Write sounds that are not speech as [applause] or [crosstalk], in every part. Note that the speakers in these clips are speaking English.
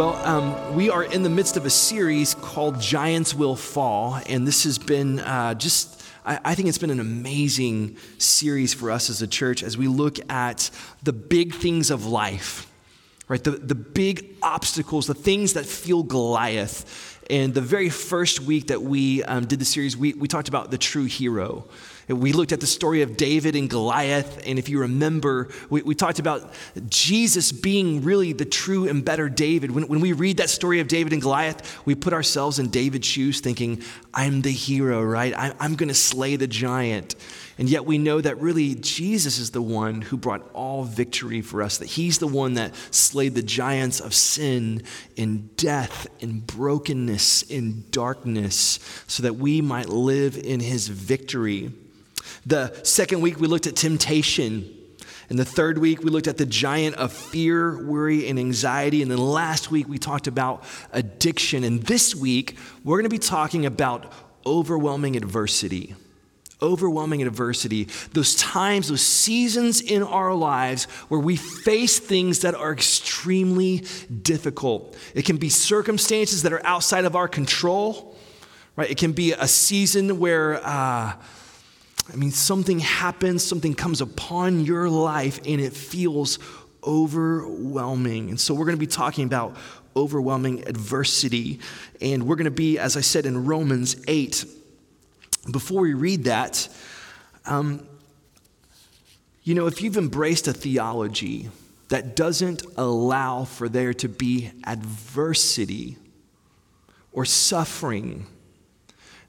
Well, um, we are in the midst of a series called Giants Will Fall, and this has been uh, just, I, think it's been an amazing series for us as a church as we look at the big things of life, right? The, the big obstacles, the things that feel Goliath. And the very first week that we um, did the series, we, we talked about the true hero. We looked at the story of David and Goliath, and if you remember, we, we talked about Jesus being really the true and better David. When, when we read that story of David and Goliath, we put ourselves in David's shoes thinking, I'm the hero, right? I, I'm going to slay the giant. And yet we know that really Jesus is the one who brought all victory for us, that he's the one that slayed the giants of sin and death and brokenness and darkness so that we might live in his victory. The second week, we looked at temptation. And the third week, we looked at the giant of fear, worry, and anxiety. And then last week, we talked about addiction. And this week, we're going to be talking about overwhelming adversity. Overwhelming adversity. Those times, those seasons in our lives where we face things that are extremely difficult. It can be circumstances that are outside of our control, right? It can be a season where, uh, I mean, something happens, something comes upon your life, and it feels overwhelming. And so, we're going to be talking about overwhelming adversity. And we're going to be, as I said, in Romans 8. Before we read that, um, you know, if you've embraced a theology that doesn't allow for there to be adversity or suffering,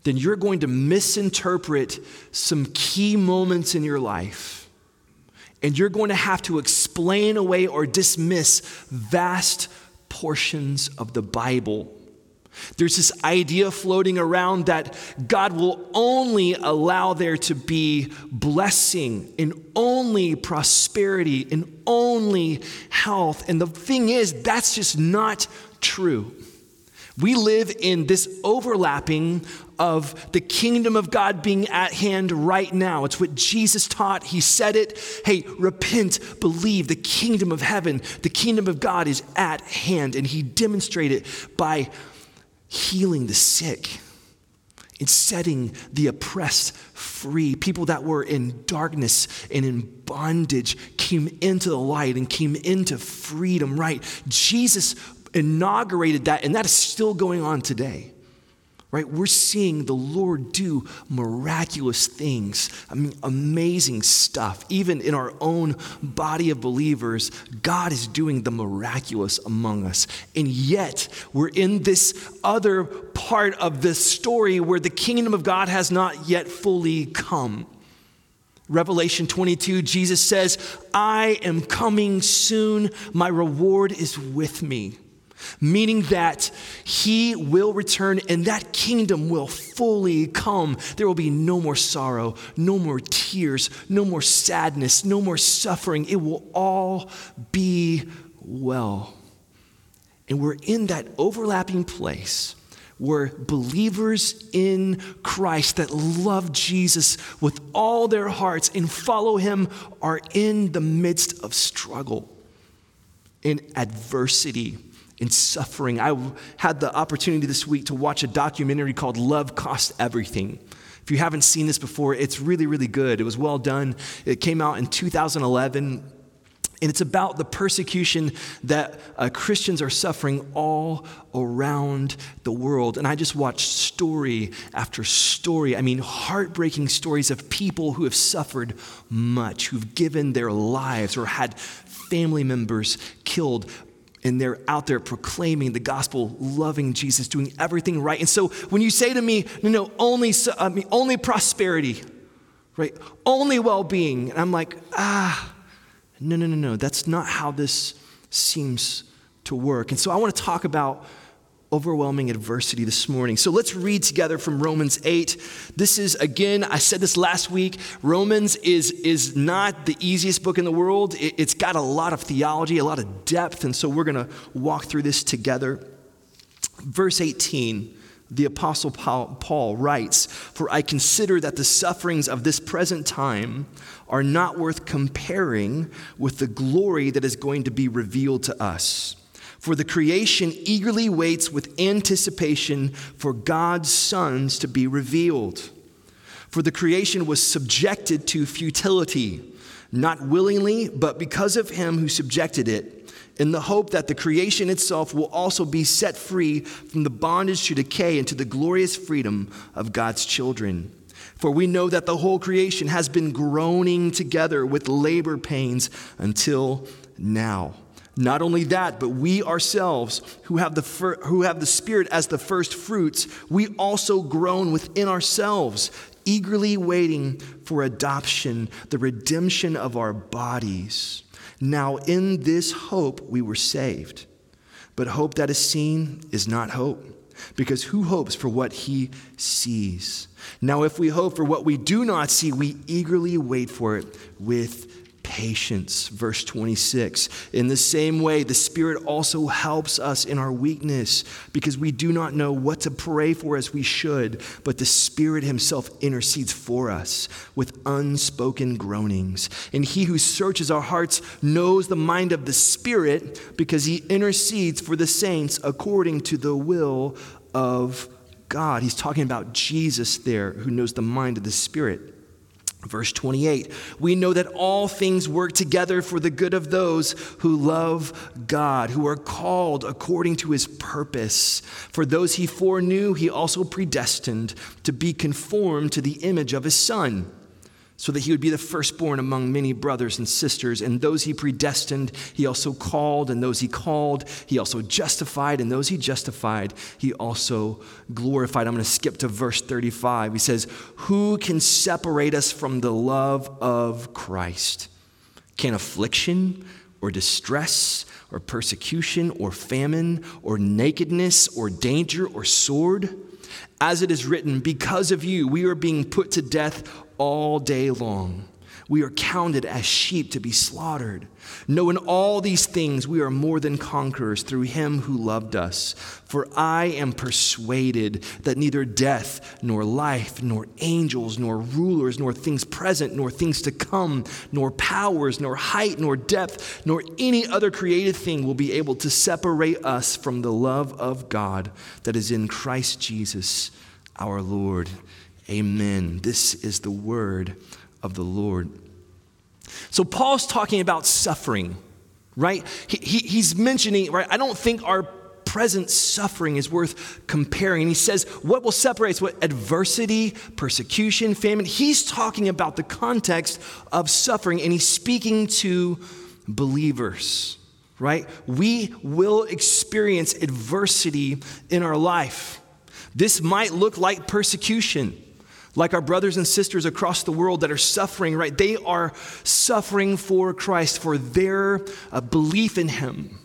then you're going to misinterpret some key moments in your life. And you're going to have to explain away or dismiss vast portions of the Bible. There's this idea floating around that God will only allow there to be blessing and only prosperity and only health. And the thing is, that's just not true. We live in this overlapping of the kingdom of God being at hand right now. It's what Jesus taught. He said it. Hey, repent, believe. The kingdom of heaven, the kingdom of God is at hand. And he demonstrated it by healing the sick and setting the oppressed free. People that were in darkness and in bondage came into the light and came into freedom, right? Jesus inaugurated that, and that is still going on today. Right? We're seeing the Lord do miraculous things. I mean, amazing stuff. Even in our own body of believers, God is doing the miraculous among us. And yet, we're in this other part of the story where the kingdom of God has not yet fully come. Revelation 22, Jesus says, I am coming soon. My reward is with me meaning that he will return and that kingdom will fully come. There will be no more sorrow, no more tears, no more sadness, no more suffering. It will all be well. And we're in that overlapping place where believers in Christ that love Jesus with all their hearts and follow him are in the midst of struggle, in adversity in suffering. I had the opportunity this week to watch a documentary called Love Cost Everything. If you haven't seen this before, it's really, really good. It was well done. It came out in 2011. And it's about the persecution that uh, Christians are suffering all around the world. And I just watched story after story. I mean, heartbreaking stories of people who have suffered much, who've given their lives or had family members killed and they're out there proclaiming the gospel, loving Jesus, doing everything right. And so when you say to me, no, know, only, I mean, only prosperity, right? Only well being, and I'm like, ah, No, no, no, no. That's not how this seems to work. And so I want to talk about overwhelming adversity this morning. So let's read together from Romans 8. This is, again, I said this last week, Romans is, is not the easiest book in the world. It, it's got a lot of theology, a lot of depth, and so we're going to walk through this together. Verse 18. The Apostle Paul writes, For I consider that the sufferings of this present time are not worth comparing with the glory that is going to be revealed to us. For the creation eagerly waits with anticipation for God's sons to be revealed. For the creation was subjected to futility, not willingly, but because of him who subjected it, in the hope that the creation itself will also be set free from the bondage to decay into the glorious freedom of God's children. For we know that the whole creation has been groaning together with labor pains until now. Not only that, but we ourselves, who have, the fir- who have the Spirit as the first fruits, we also groan within ourselves, eagerly waiting for adoption, the redemption of our bodies. Now, in this hope, we were saved. But hope that is seen is not hope, because who hopes for what he sees? Now, if we hope for what we do not see, we eagerly wait for it with patience. Verse 26. In the same way, the Spirit also helps us in our weakness because we do not know what to pray for as we should, but the Spirit Himself intercedes for us with unspoken groanings. And He who searches our hearts knows the mind of the Spirit because He intercedes for the saints according to the will of God. He's talking about Jesus there who knows the mind of the Spirit. Verse 28 We know that all things work together for the good of those who love God, who are called according to his purpose. For those he foreknew, he also predestined to be conformed to the image of his Son so that he would be the firstborn among many brothers and sisters. And those he predestined, he also called, and those he called, he also justified, and those he justified, he also glorified. I'm going to skip to verse 35. He says, Who can separate us from the love of Christ? Can affliction or distress or persecution or famine or nakedness or danger or sword? As it is written, because of you, we are being put to death all day long. We are counted as sheep to be slaughtered. Knowing all these things, we are more than conquerors through him who loved us. For I am persuaded that neither death, nor life, nor angels, nor rulers, nor things present, nor things to come, nor powers, nor height, nor depth, nor any other created thing will be able to separate us from the love of God that is in Christ Jesus our Lord. Amen. This is the word of the Lord. So, Paul's talking about suffering, right? He, he, he's mentioning, right? I don't think our present suffering is worth comparing. He says, What will separate us? What adversity, persecution, famine? He's talking about the context of suffering, and he's speaking to believers, right? We will experience adversity in our life. This might look like persecution like our brothers and sisters across the world that are suffering, right? They are suffering for Christ, for their uh, belief in Him.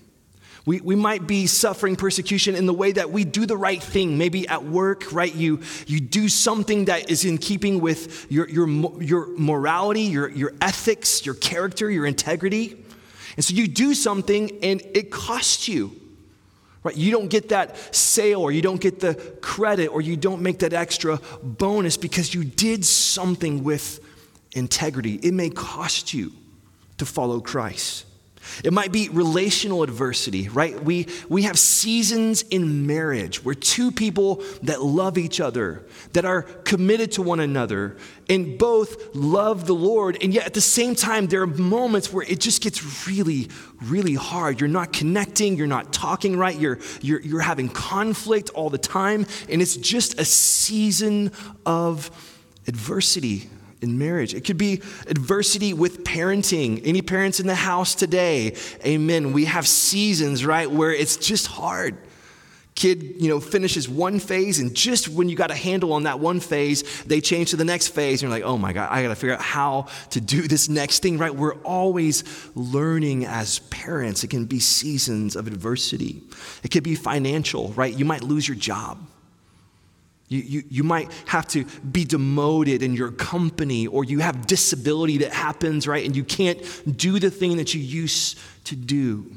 We, we might be suffering persecution in the way that we do the right thing. Maybe at work, right? You, you do something that is in keeping with your, your, your morality, your, your ethics, your character, your integrity. And so you do something and it costs you. Right? You don't get that sale or you don't get the credit or you don't make that extra bonus because you did something with integrity. It may cost you to follow Christ. It might be relational adversity, right? We, we have seasons in marriage where two people that love each other, that are committed to one another, and both love the Lord, and yet at the same time, there are moments where it just gets really, really hard. You're not connecting, you're not talking right, you're, you're, you're having conflict all the time, and it's just a season of adversity in marriage. It could be adversity with parenting. Any parents in the house today? Amen. We have seasons, right, where it's just hard. Kid, you know, finishes one phase, and just when you got a handle on that one phase, they change to the next phase. And you're like, oh my God, I got to figure out how to do this next thing, right? We're always learning as parents. It can be seasons of adversity, it could be financial, right? You might lose your job. You, you, you might have to be demoted in your company, or you have disability that happens, right? And you can't do the thing that you used to do.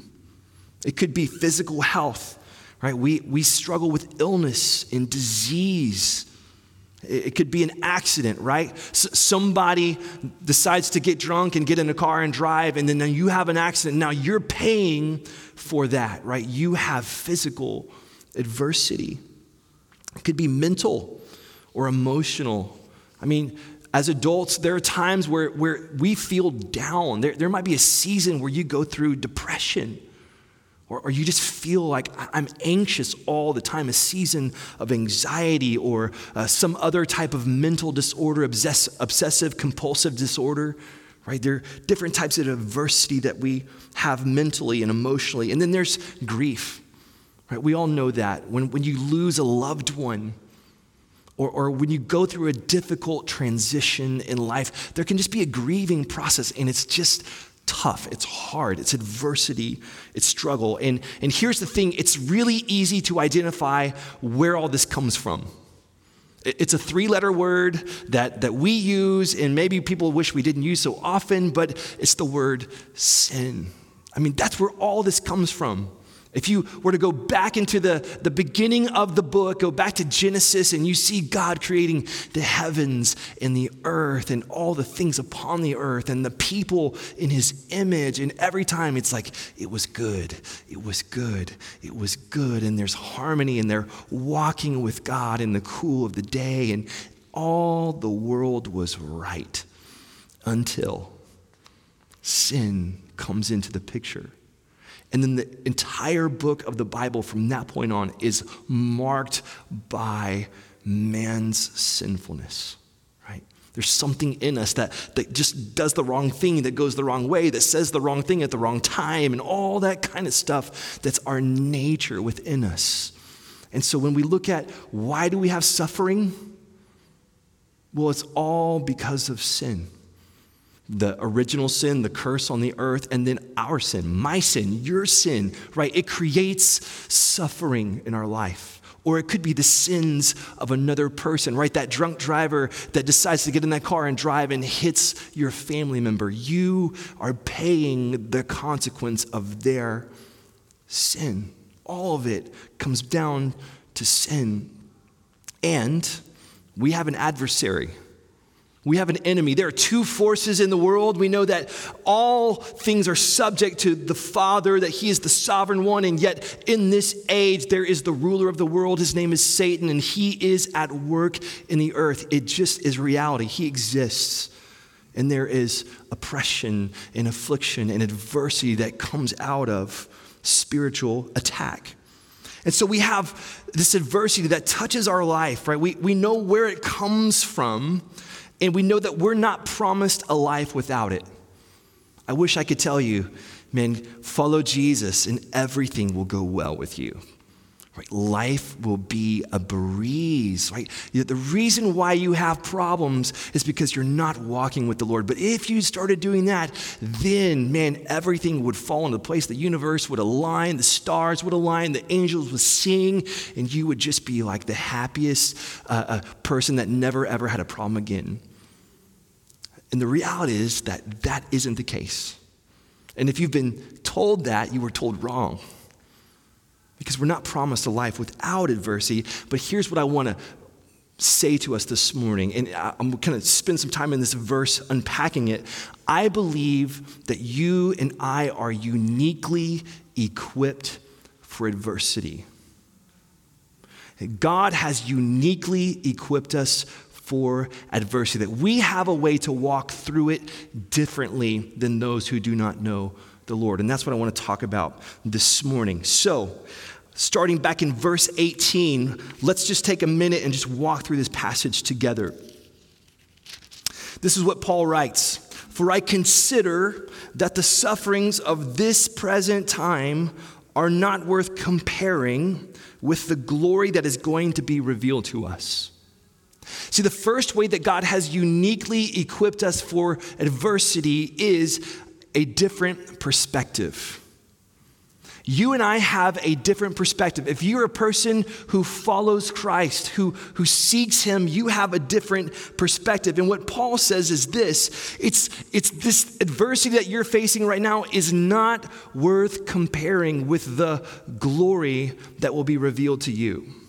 It could be physical health right? We, we struggle with illness and disease. It, it could be an accident, right? S- somebody decides to get drunk and get in a car and drive, and then you have an accident. Now you're paying for that, right? You have physical adversity. It could be mental or emotional. I mean, as adults, there are times where, where we feel down. There, there might be a season where you go through depression or, or you just feel like I'm anxious all the time, a season of anxiety or uh, some other type of mental disorder, obsess- obsessive compulsive disorder, right? There are different types of adversity that we have mentally and emotionally. And then there's grief, right? We all know that. When, when you lose a loved one, or, or, when you go through a difficult transition in life, there can just be a grieving process, and it's just tough, it's hard, it's adversity, it's struggle. And, and here's the thing it's really easy to identify where all this comes from. It's a three letter word that, that we use, and maybe people wish we didn't use so often, but it's the word sin. I mean, that's where all this comes from. If you were to go back into the, the beginning of the book, go back to Genesis, and you see God creating the heavens and the earth and all the things upon the earth and the people in his image, and every time it's like, it was good, it was good, it was good, and there's harmony, and they're walking with God in the cool of the day, and all the world was right until sin comes into the picture. And then the entire book of the Bible from that point on is marked by man's sinfulness, right? There's something in us that, that just does the wrong thing, that goes the wrong way, that says the wrong thing at the wrong time, and all that kind of stuff that's our nature within us. And so when we look at why do we have suffering? Well, it's all because of sin the original sin, the curse on the earth, and then our sin, my sin, your sin, right? It creates suffering in our life. Or it could be the sins of another person, right? That drunk driver that decides to get in that car and drive and hits your family member. You are paying the consequence of their sin. All of it comes down to sin. And we have an adversary we have an enemy. There are two forces in the world. We know that all things are subject to the Father, that He is the sovereign one, and yet in this age there is the ruler of the world. His name is Satan, and he is at work in the earth. It just is reality. He exists. And there is oppression and affliction and adversity that comes out of spiritual attack. And so we have this adversity that touches our life, right? We, we know where it comes from and we know that we're not promised a life without it. I wish I could tell you, man, follow Jesus and everything will go well with you. Right? Life will be a breeze, right? The reason why you have problems is because you're not walking with the Lord. But if you started doing that, then, man, everything would fall into place. The universe would align, the stars would align, the angels would sing, and you would just be like the happiest uh, uh, person that never, ever had a problem again. And the reality is that that isn't the case. And if you've been told that, you were told wrong. Because we're not promised a life without adversity. But here's what I want to say to us this morning, and I'm going to spend some time in this verse unpacking it. I believe that you and I are uniquely equipped for adversity. God has uniquely equipped us for adversity, that we have a way to walk through it differently than those who do not know the Lord. And that's what I want to talk about this morning. So, starting back in verse 18, let's just take a minute and just walk through this passage together. This is what Paul writes For I consider that the sufferings of this present time are not worth comparing with the glory that is going to be revealed to us. See, the first way that God has uniquely equipped us for adversity is a different perspective. You and I have a different perspective. If you're a person who follows Christ, who, who seeks Him, you have a different perspective. And what Paul says is this it's, it's this adversity that you're facing right now is not worth comparing with the glory that will be revealed to you.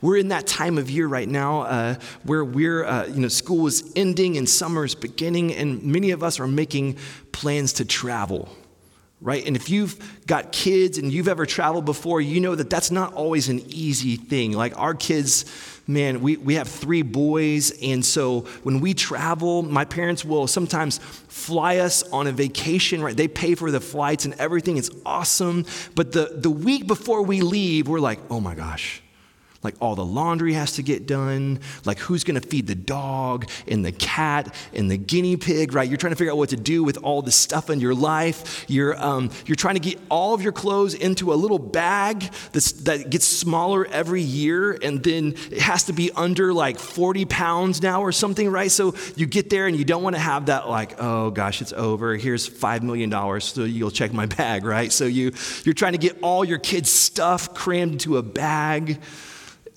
We're in that time of year right now uh, where we're, uh, you know, school is ending and summer is beginning, and many of us are making plans to travel right? And if you've got kids and you've ever traveled before, you know that that's not always an easy thing. Like our kids, man, we, we have three boys. And so when we travel, my parents will sometimes fly us on a vacation, right? They pay for the flights and everything. It's awesome. But the, the week before we leave, we're like, oh my gosh, like all the laundry has to get done, like who's gonna feed the dog and the cat and the guinea pig, right? You're trying to figure out what to do with all the stuff in your life. You're, um, you're trying to get all of your clothes into a little bag that's, that gets smaller every year, and then it has to be under like 40 pounds now or something, right? So you get there and you don't wanna have that, like, oh gosh, it's over. Here's $5 million, so you'll check my bag, right? So you, you're trying to get all your kids' stuff crammed into a bag.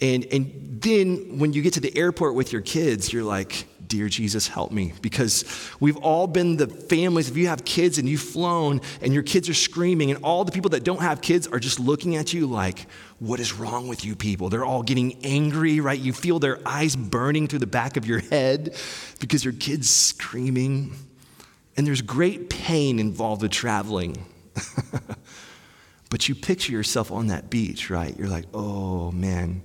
And, and then when you get to the airport with your kids, you're like, Dear Jesus, help me. Because we've all been the families, if you have kids and you've flown and your kids are screaming, and all the people that don't have kids are just looking at you like, What is wrong with you people? They're all getting angry, right? You feel their eyes burning through the back of your head because your kid's screaming. And there's great pain involved with traveling. [laughs] but you picture yourself on that beach, right? You're like, Oh man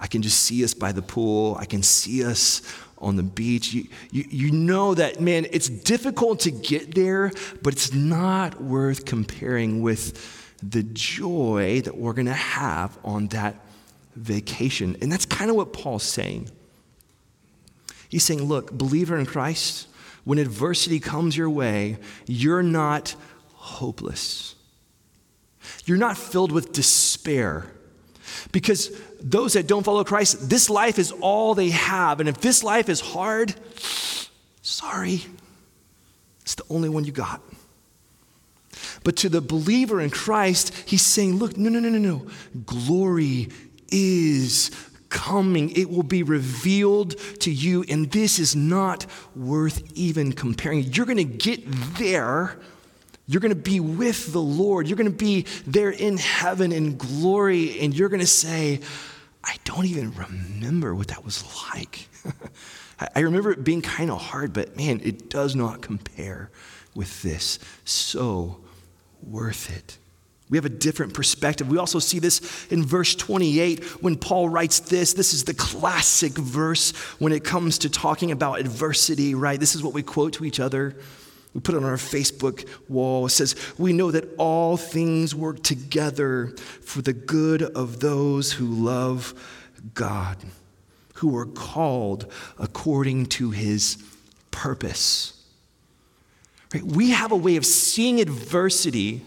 I can just see us by the pool. I can see us on the beach. You, you, you know that, man, it's difficult to get there, but it's not worth comparing with the joy that we're going to have on that vacation. And that's kind of what Paul's saying. He's saying, look, believer in Christ, when adversity comes your way, you're not hopeless. You're not filled with despair. Because those that don't follow Christ, this life is all they have. And if this life is hard, sorry, it's the only one you got. But to the believer in Christ, he's saying, look, no, no, no, no, no. Glory is coming. It will be revealed to you, and this is not worth even comparing. You're going to get there you're going to be with the Lord. You're going to be there in heaven in glory, and you're going to say, I don't even remember what that was like. [laughs] I remember it being kind of hard, but man, it does not compare with this. So worth it. We have a different perspective. We also see this in verse 28 when Paul writes this. This is the classic verse when it comes to talking about adversity, right? This is what we quote to each other. We put it on our Facebook wall. It says, We know that all things work together for the good of those who love God, who are called according to his purpose. Right? We have a way of seeing adversity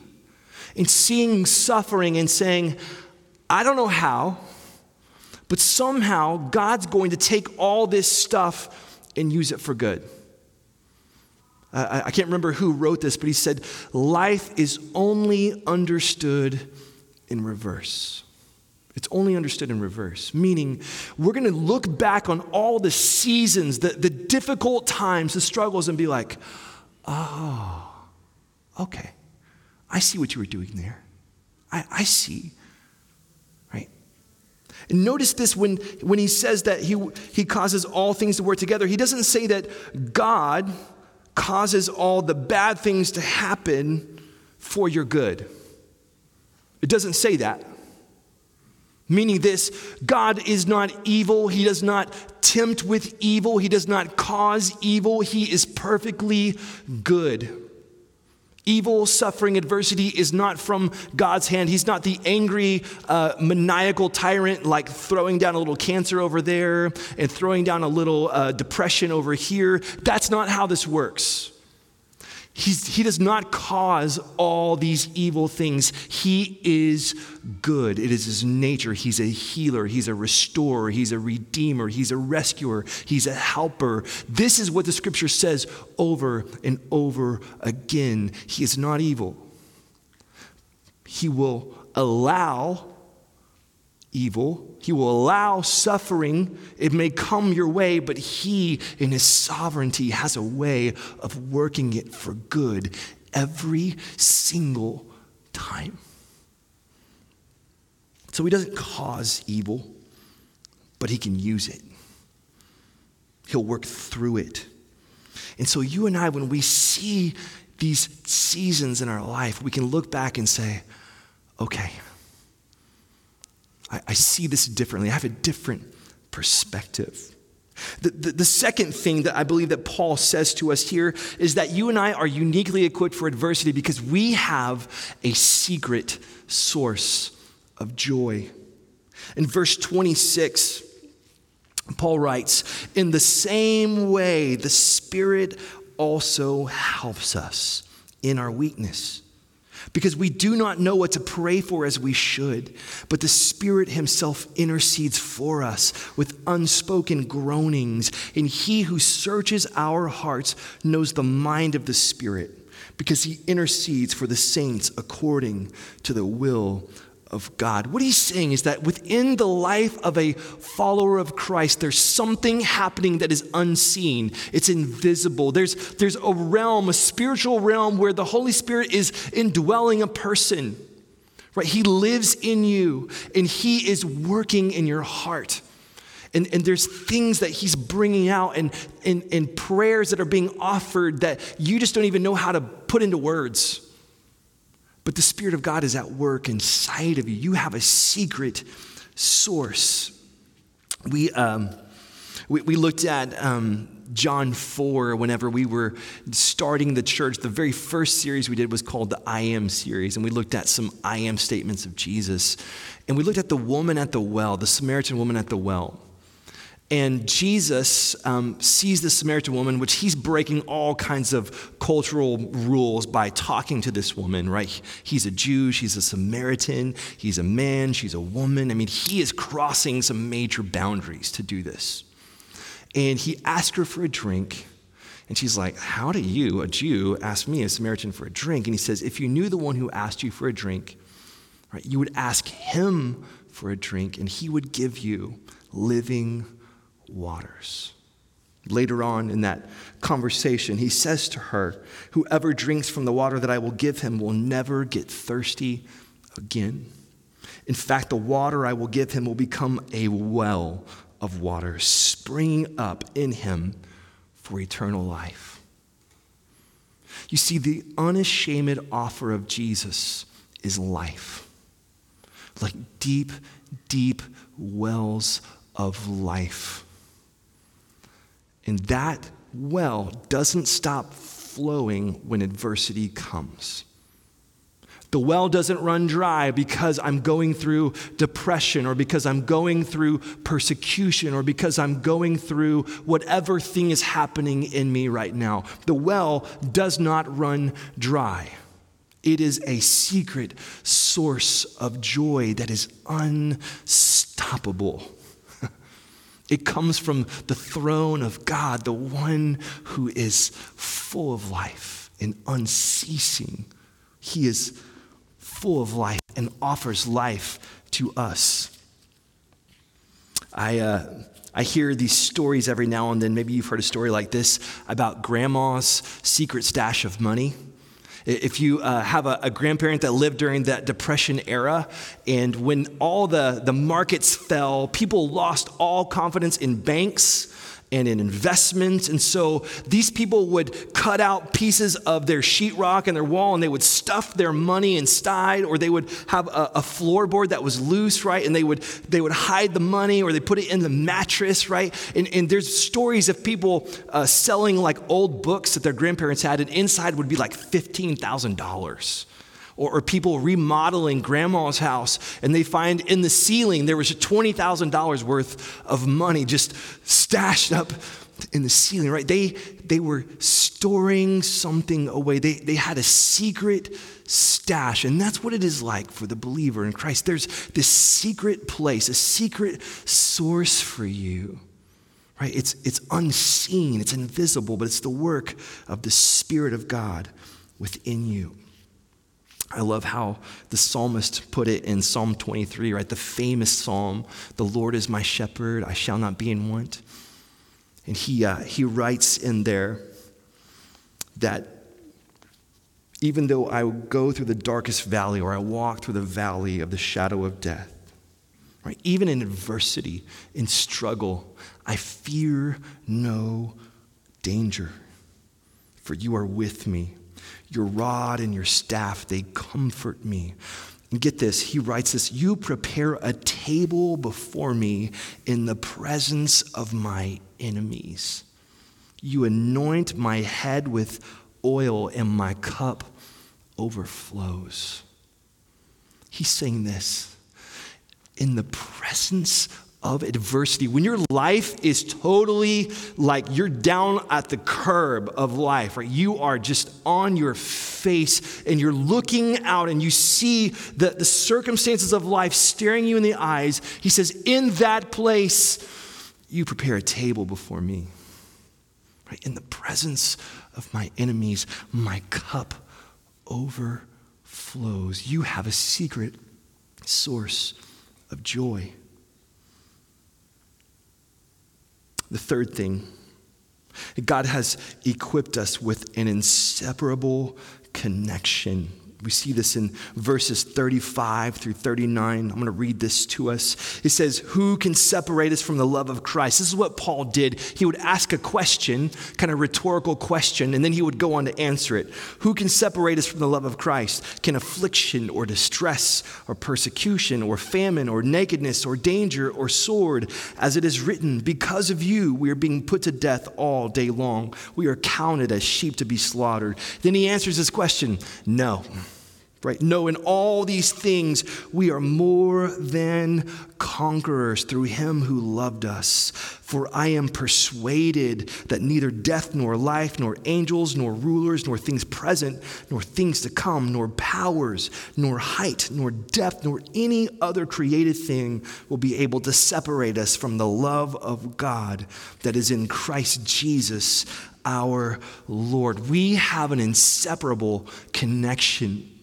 and seeing suffering and saying, I don't know how, but somehow God's going to take all this stuff and use it for good. I can't remember who wrote this, but he said, Life is only understood in reverse. It's only understood in reverse, meaning we're going to look back on all the seasons, the, the difficult times, the struggles, and be like, oh, okay. I see what you were doing there. I, I see. Right? And notice this when, when he says that he, he causes all things to work together. He doesn't say that God causes all the bad things to happen for your good. It doesn't say that. Meaning this God is not evil. He does not tempt with evil. He does not cause evil. He is perfectly good. Evil, suffering, adversity is not from God's hand. He's not the angry, uh, maniacal tyrant like throwing down a little cancer over there and throwing down a little uh, depression over here. That's not how this works. He's, he does not cause all these evil things. He is good. It is his nature. He's a healer. He's a restorer. He's a redeemer. He's a rescuer. He's a helper. This is what the scripture says over and over again. He is not evil. He will allow evil. He will allow suffering. It may come your way, but He, in His sovereignty, has a way of working it for good every single time. So He doesn't cause evil, but He can use it. He'll work through it. And so, you and I, when we see these seasons in our life, we can look back and say, okay, I, see this differently. I have a different perspective. The, the, the, second thing that I believe that Paul says to us here is that you and I are uniquely equipped for adversity because we have a secret source of joy. In verse 26, Paul writes, In the same way, the Spirit also helps us in our weakness because we do not know what to pray for as we should, but the Spirit Himself intercedes for us with unspoken groanings. And He who searches our hearts knows the mind of the Spirit, because He intercedes for the saints according to the will of God. What he's saying is that within the life of a follower of Christ, there's something happening that is unseen, it's invisible. There's, there's a realm, a spiritual realm, where the Holy Spirit is indwelling a person. Right? He lives in you and he is working in your heart. And, and there's things that he's bringing out and, and, and prayers that are being offered that you just don't even know how to put into words. But the Spirit of God is at work inside of you. You have a secret source. We, um, we, we, looked at um, John 4 whenever we were starting the church. The very first series we did was called the I Am series, and we looked at some I Am statements of Jesus. And we looked at the woman at the well, the Samaritan woman at the well. And Jesus um, sees the Samaritan woman, which he's breaking all kinds of cultural rules by talking to this woman, right? He's a Jew, she's a Samaritan, he's a man, she's a woman. I mean, he is crossing some major boundaries to do this. And he asks her for a drink. And she's like, How do you, a Jew, ask me, a Samaritan, for a drink? And he says, If you knew the one who asked you for a drink, right, you would ask him for a drink, and he would give you living waters. Later on in that conversation, he says to her, Whoever drinks from the water that I will give him will never get thirsty again. In fact, the water I will give him will become a well of water springing up in him for eternal life. You see, the unashamed offer of Jesus is life, like deep, deep wells of life and that well doesn't stop flowing when adversity comes. The well doesn't run dry because I'm going through depression or because I'm going through persecution or because I'm going through whatever thing is happening in me right now. The well does not run dry. It is a secret source of joy that is unstoppable. It comes from the throne of God, the one who is full of life and unceasing. He is full of life and offers life to us. I, uh, I hear these stories every now and then. Maybe you've heard a story like this about grandma's secret stash of money. If you uh, have a, a, grandparent that lived during that Depression era, and when all the, the markets fell, people lost all confidence in banks and in investments. And so these people would cut out pieces of their sheetrock and their wall and they would stuff their money inside, or they would have a, a floorboard that was loose, right? And they would, they would hide the money or they put it in the mattress, right? And, and there's stories of people uh, selling like old books that their grandparents had, and inside would be like $15,000 or, or people remodeling grandma's house and they find in the ceiling there was $20,000 worth of money just stashed up in the ceiling, right? They, they were storing something away. They, they had a secret stash. And that's what it is like for the believer in Christ. There's this secret place, a secret source for you. Right? It's, it's unseen, it's invisible, but it's the work of the Spirit of God within you. I love how the psalmist put it in Psalm 23, right? The famous psalm, The Lord is my shepherd, I shall not be in want. And he, uh, he writes in there that even though I go through the darkest valley or I walk through the valley of the shadow of death, right? Even in adversity, in struggle, I fear no danger, for you are with me. Your rod and your staff, they comfort me. And get this, he writes this You prepare a table before me in the presence of my enemies. You anoint my head with oil, and my cup overflows. He's saying this in the presence of adversity, when your life is totally like you're down at the curb of life, right? You are just on your face and you're looking out and you see the, the circumstances of life staring you in the eyes. He says, In that place, you prepare a table before me. Right? In the presence of my enemies, my cup overflows. You have a secret source of joy. The third thing, God has equipped us with an inseparable connection we see this in verses 35 through 39. I'm going to read this to us. It says, Who can separate us from the love of Christ? This is what Paul did. He would ask a question, kind of rhetorical question, and then he would go on to answer it. Who can separate us from the love of Christ? Can affliction or distress or persecution or famine or nakedness or danger or sword? As it is written, Because of you we are being put to death all day long. We are counted as sheep to be slaughtered. Then he answers this question No. Right? No, in all these things, we are more than conquerors through him who loved us. For I am persuaded that neither death, nor life, nor angels, nor rulers, nor things present, nor things to come, nor powers, nor height, nor depth, nor any other created thing will be able to separate us from the love of God that is in Christ Jesus our Lord. We have an inseparable connection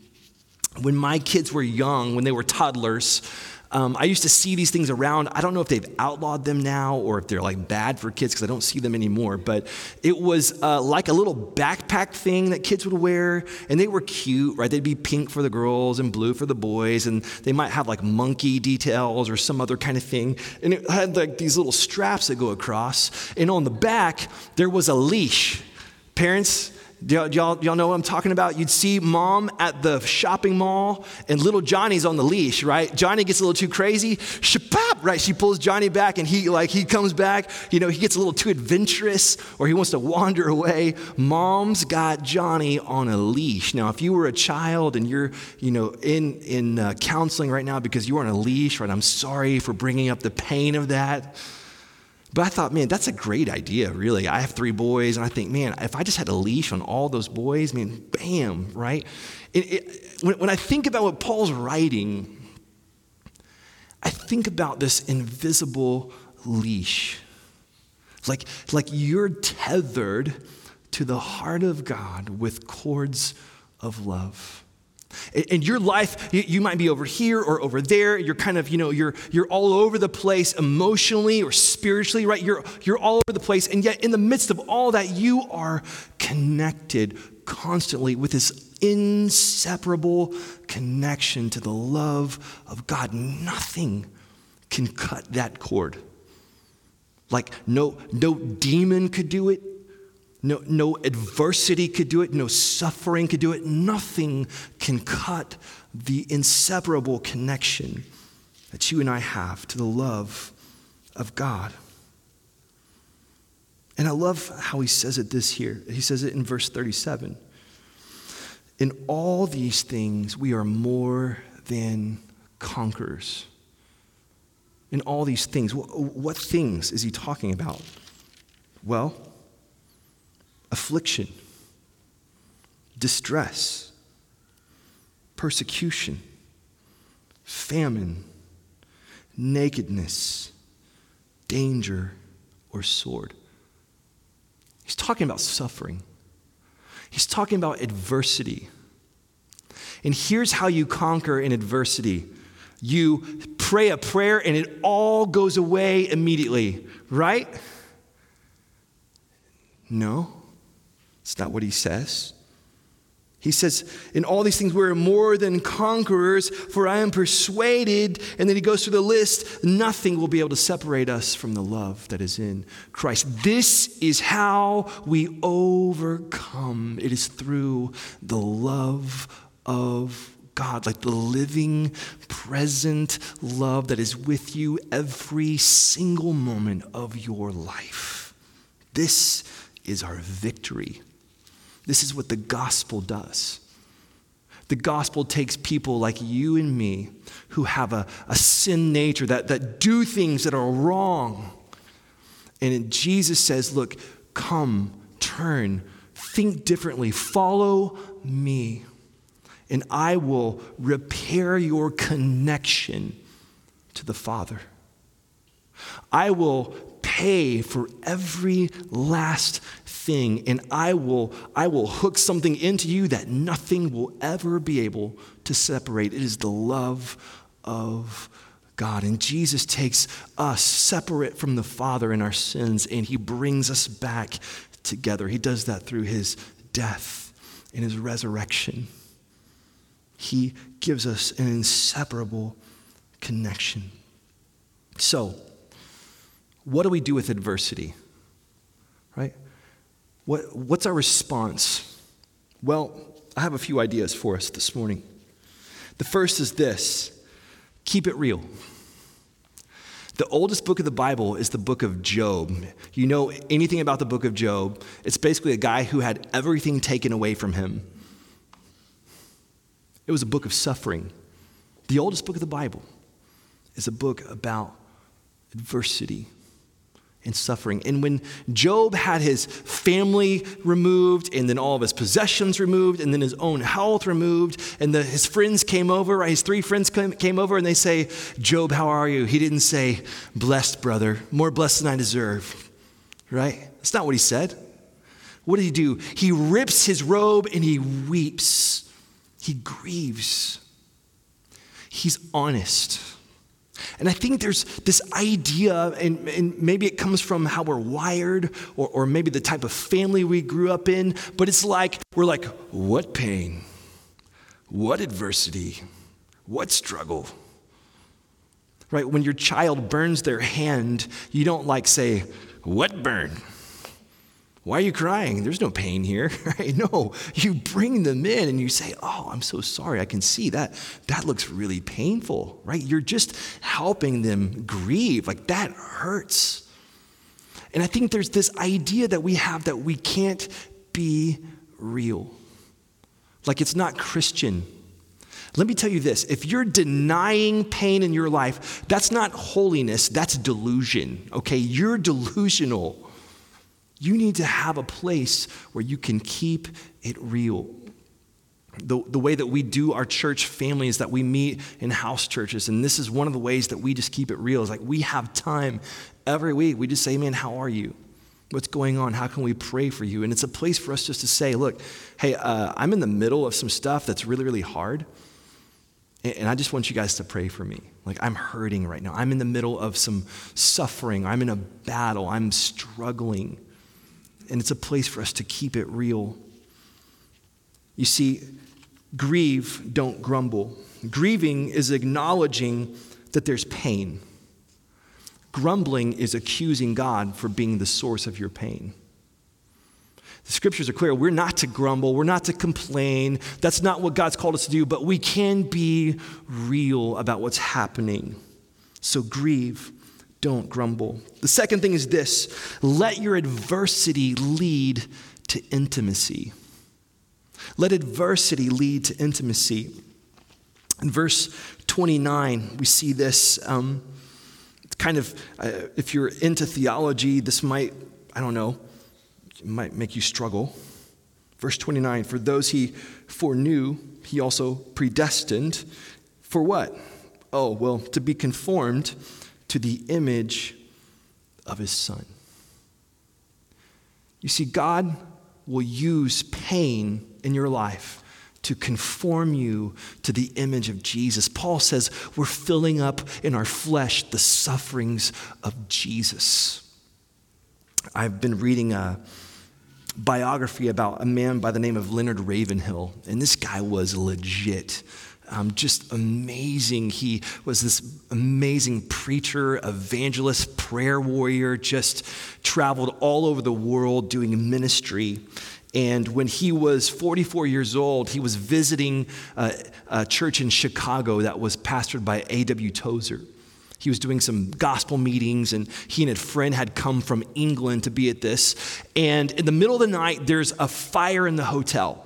when my kids were young, when they were toddlers, um, I used to see these things around. I don't know if they've outlawed them now or if they're like bad for kids because I don't see them anymore. But it was uh, like a little backpack thing that kids would wear, and they were cute, right? They'd be pink for the girls and blue for the boys, and they might have like monkey details or some other kind of thing. And it had like these little straps that go across, and on the back there was a leash. Parents, do y'all, y'all, y'all, know what I'm talking about? You'd see mom at the shopping mall and little Johnny's on the leash, right? Johnny gets a little too crazy. Shapap, right? She pulls Johnny back and he like he comes back. You know, he gets a little too adventurous or he wants to wander away. Mom's got Johnny on a leash. Now, if you were a child and you're, you know, in in uh, counseling right now because you're on a leash, right? I'm sorry for bringing up the pain of that. But I thought, man, that's a great idea, really. I have three boys, and I think, man, if I just had a leash on all those boys, I mean, bam, right? It, it, when, when I think about what Paul's writing, I think about this invisible leash. Like, like you're tethered to the heart of God with cords of love. In your life, you might be over here or over there. You're kind of, you know, you're, you're all over the place emotionally or spiritually, right? You're, you're all over the place. And yet, in the midst of all that, you are connected constantly with this inseparable connection to the love of God. Nothing can cut that cord. Like, no, no demon could do it. No, no adversity could do it, no suffering could do it. Nothing can cut the inseparable connection that you and I have to the love of God. And I love how he says it this here. He says it in verse 37. In all these things, we are more than conquerors. In all these things, what, what things is he talking about? Well, affliction, distress, persecution, famine, nakedness, danger, or sword. He's talking about suffering. He's talking about adversity. And here's how you conquer in adversity you pray a prayer and it all goes away immediately, right? No, it's not what he says. He says, In all these things, we're more than conquerors, for I am persuaded. And then he goes through the list nothing will be able to separate us from the love that is in Christ. This is how we overcome. It is through the love of God, like the living, present love that is with you every single moment of your life. This is our victory. This is what the gospel does. The gospel takes people like you and me who have a, a sin nature, that, that do things that are wrong. And Jesus says, Look, come, turn, think differently, follow me, and I will repair your connection to the Father. I will pay for every last thing and I will I will hook something into you that nothing will ever be able to separate. It is the love of God. And Jesus takes us separate from the Father in our sins and he brings us back together. He does that through his death and his resurrection. He gives us an inseparable connection. So, what do we do with adversity? Right? What, what's our response? Well, I have a few ideas for us this morning. The first is this keep it real. The oldest book of the Bible is the book of Job. You know anything about the book of Job? It's basically a guy who had everything taken away from him. It was a book of suffering. The oldest book of the Bible is a book about adversity and suffering. And when Job had his family removed, and then all of his possessions removed, and then his own health removed, and the, his friends came over, right? His three friends came, came over, and they say, Job, how are you? He didn't say, blessed, brother, more blessed than I deserve, right? That's not what he said. What did he do? He rips his robe and he weeps. He grieves. He's honest. And I think there's this idea, and, and, maybe it comes from how we're wired, or, or maybe the type of family we grew up in, but it's like, we're like, what pain? What adversity? What struggle? Right? When your child burns their hand, you don't like say, what burn? Why are you crying? There's no pain here, [laughs] right? No, you bring them in and you say, Oh, I'm so sorry. I can see that. That looks really painful, right? You're just helping them grieve. Like that hurts. And I think there's this idea that we have that we can't be real. Like it's not Christian. Let me tell you this if you're denying pain in your life, that's not holiness, that's delusion, okay? You're delusional. You need to have a place where you can keep it real. The, the way that we do our church family is that we meet in house churches. And this is one of the ways that we just keep it real. Is like we have time every week. We just say, man, how are you? What's going on? How can we pray for you? And it's a place for us just to say, look, hey, uh, I'm in the middle of some stuff that's really, really hard. And I just want you guys to pray for me. Like, I'm hurting right now. I'm in the middle of some suffering. I'm in a battle. I'm struggling and it's a place for us to keep it real. You see, grieve, don't grumble. Grieving is acknowledging that there's pain. Grumbling is accusing God for being the source of your pain. The scriptures are clear. We're not to grumble. We're not to complain. That's not what God's called us to do, but we can be real about what's happening. So grieve don't grumble. The second thing is this let your adversity lead to intimacy. Let adversity lead to intimacy. In verse 29, we see this. Um, kind of, uh, if you're into theology, this might, I don't know, might make you struggle. Verse 29 For those he foreknew, he also predestined. For what? Oh, well, to be conformed to the image of his son. You see, God will use pain in your life to conform you to the image of Jesus. Paul says we're filling up in our flesh the sufferings of Jesus. I've been reading a biography about a man by the name of Leonard Ravenhill, and this guy was legit. Um, just amazing. He was this amazing preacher, evangelist, prayer warrior, just traveled all over the world doing ministry. And when he was 44 years old, he was visiting a, a church in Chicago that was pastored by A.W. Tozer. He was doing some gospel meetings, and he and a friend had come from England to be at this. And in the middle of the night, there's a fire in the hotel.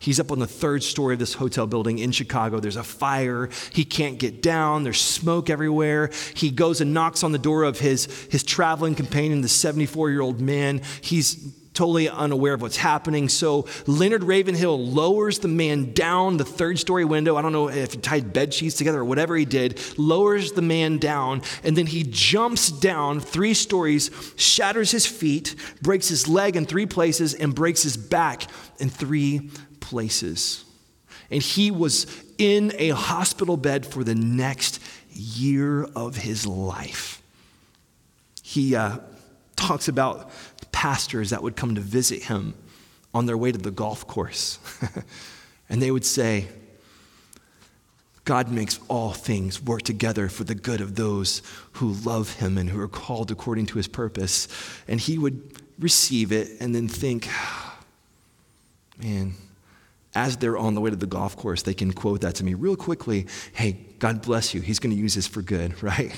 He's up on the third story of this hotel building in Chicago. There's a fire. He can't get down. There's smoke everywhere. He goes and knocks on the door of his, his traveling companion, the 74 year old man. He's totally unaware of what's happening. So Leonard Ravenhill lowers the man down the third story window. I don't know if he tied bed sheets together or whatever he did, lowers the man down, and then he jumps down three stories, shatters his feet, breaks his leg in three places, and breaks his back in three places. And he was in a hospital bed for the next year of his life. He uh, talks about pastors that would come to visit him on their way to the golf course. [laughs] and they would say, God makes all things work together for the good of those who love him and who are called according to his purpose. And he would receive it and then think, man, as they're on the way to the golf course, they can quote that to me real quickly. Hey, God bless you. He's going to use this for good, [laughs] right?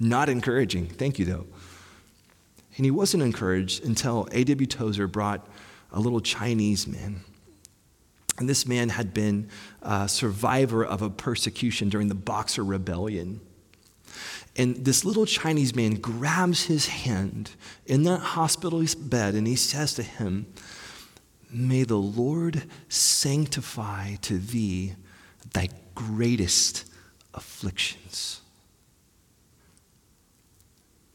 Not encouraging. Thank you, though. And he wasn't encouraged until A.W. Tozer brought a little Chinese man. And this man had been a survivor of a persecution during the Boxer Rebellion. And this little Chinese man grabs his hand in that hospital bed and he says to him, May the Lord sanctify to thee thy greatest afflictions.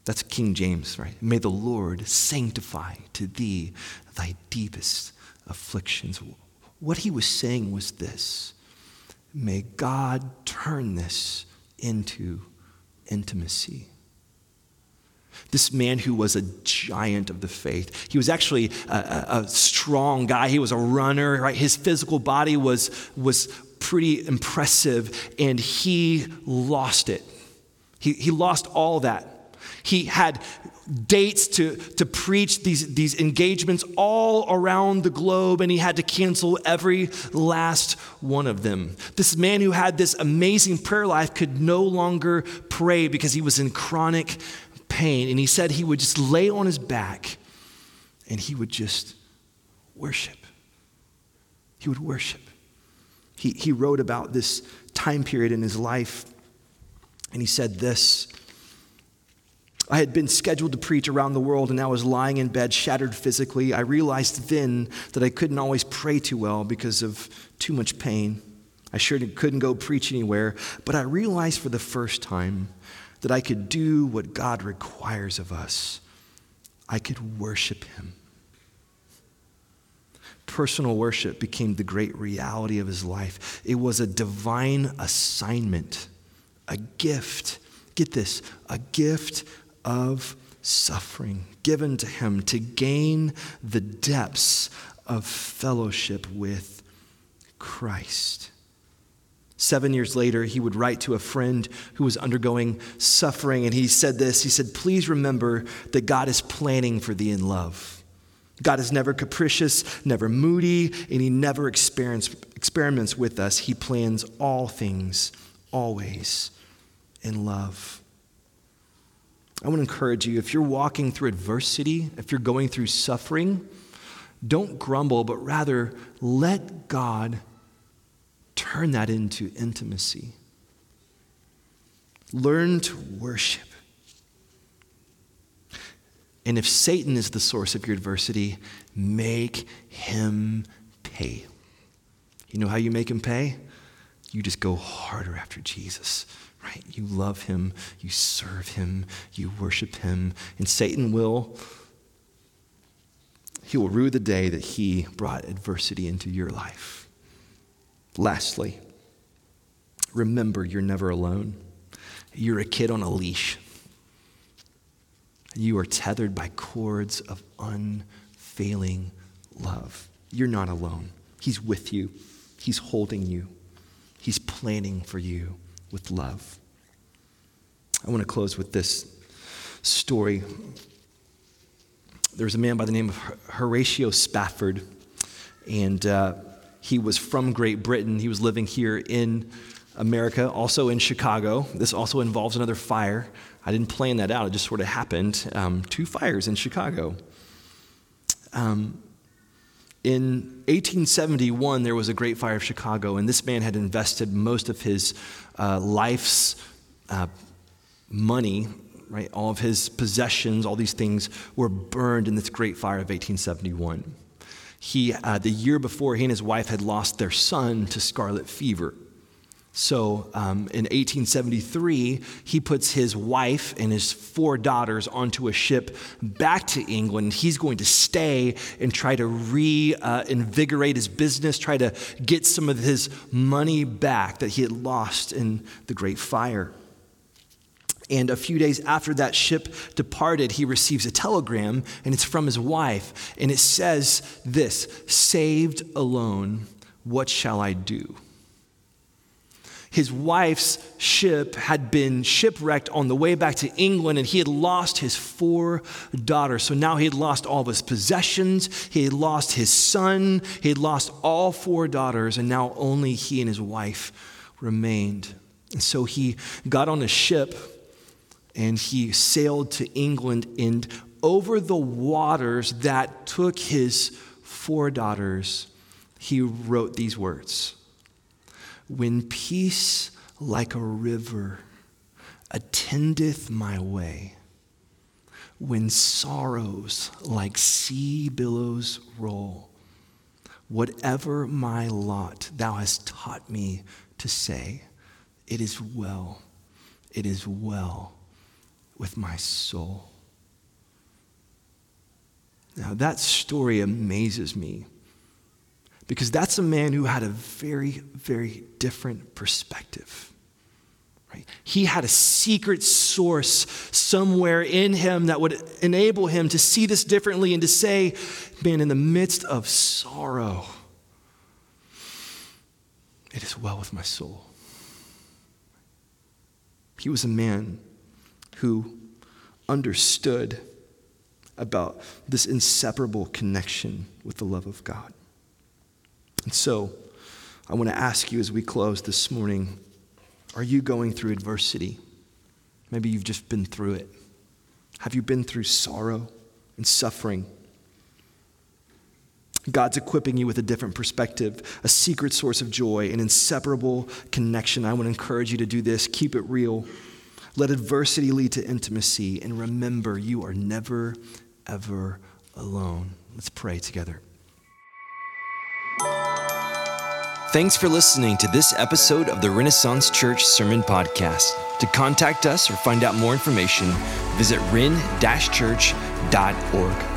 That's King James, right? May the Lord sanctify to thee thy deepest afflictions. What he was saying was this May God turn this into intimacy. This man who was a giant of the faith. He was actually a, a, strong guy. He was a runner, right? His physical body was, was pretty impressive, and he lost it. He, he lost all that he had dates to, to preach these, these engagements all around the globe, and he had to cancel every last one of them. This man who had this amazing prayer life could no longer pray because he was in chronic pain. And he said he would just lay on his back and he would just worship. He would worship. He, he wrote about this time period in his life, and he said this I had been scheduled to preach around the world and I was lying in bed, shattered physically. I realized then that I couldn't always pray too well because of too much pain. I sure couldn't go preach anywhere, but I realized for the first time that I could do what God requires of us. I could worship Him. Personal worship became the great reality of his life. It was a divine assignment, a gift. Get this, a gift of suffering given to him to gain the depths of fellowship with Christ. Seven years later, he would write to a friend who was undergoing suffering, and he said this He said, Please remember that God is planning for thee in love. God is never capricious, never moody, and he never experiments with us. He plans all things, always, in love. I want to encourage you if you're walking through adversity, if you're going through suffering, don't grumble, but rather let God turn that into intimacy. Learn to worship. And if Satan is the source of your adversity, make him pay. You know how you make him pay? You just go harder after Jesus, right? You love him, you serve him, you worship him, and Satan will he will rue the day that he brought adversity into your life. Lastly, remember you're never alone. You're a kid on a leash. You are tethered by cords of unfailing love. You're not alone. He's with you, He's holding you, He's planning for you with love. I want to close with this story. There was a man by the name of Horatio Spafford, and uh, he was from Great Britain. He was living here in America, also in Chicago. This also involves another fire. I didn't plan that out, it just sort of happened. Um, two fires in Chicago. Um, in 1871, there was a great fire of Chicago, and this man had invested most of his uh, life's uh, money, right? All of his possessions, all these things were burned in this great fire of 1871. He, uh, the year before, he and his wife had lost their son to scarlet fever. So um, in 1873, he puts his wife and his four daughters onto a ship back to England. He's going to stay and try to reinvigorate uh, his business, try to get some of his money back that he had lost in the Great Fire. And a few days after that ship departed, he receives a telegram, and it's from his wife. And it says this Saved alone, what shall I do? his wife's ship had been shipwrecked on the way back to England, and he had lost his four daughters. So now he had lost all of his possessions, he had lost his son, he had lost all four daughters, and now only he and his wife remained. And so he got on a ship and he sailed to England, and over the waters that took his four daughters, he wrote these words. When peace like a river attendeth my way, when sorrows like sea billows roll, whatever my lot thou hast taught me to say, it is well, it is well with my soul. Now, that story amazes me because that's a man who had a very, very different perspective. Right? He had a secret source somewhere in him that would enable him to see this differently and to say, man, in the midst of sorrow, it is well with my soul. He was a man who understood about this inseparable connection with the love of God. And so, I want to ask you as we close this morning are you going through adversity? Maybe you've just been through it. Have you been through sorrow and suffering? God's equipping you with a different perspective, a secret source of joy, an inseparable connection. I want to encourage you to do this. Keep it real. Let adversity lead to intimacy. And remember, you are never, ever alone. Let's pray together. Thanks for listening to this episode of the Renaissance Church Sermon Podcast. To contact us or find out more information, visit ren-church.org.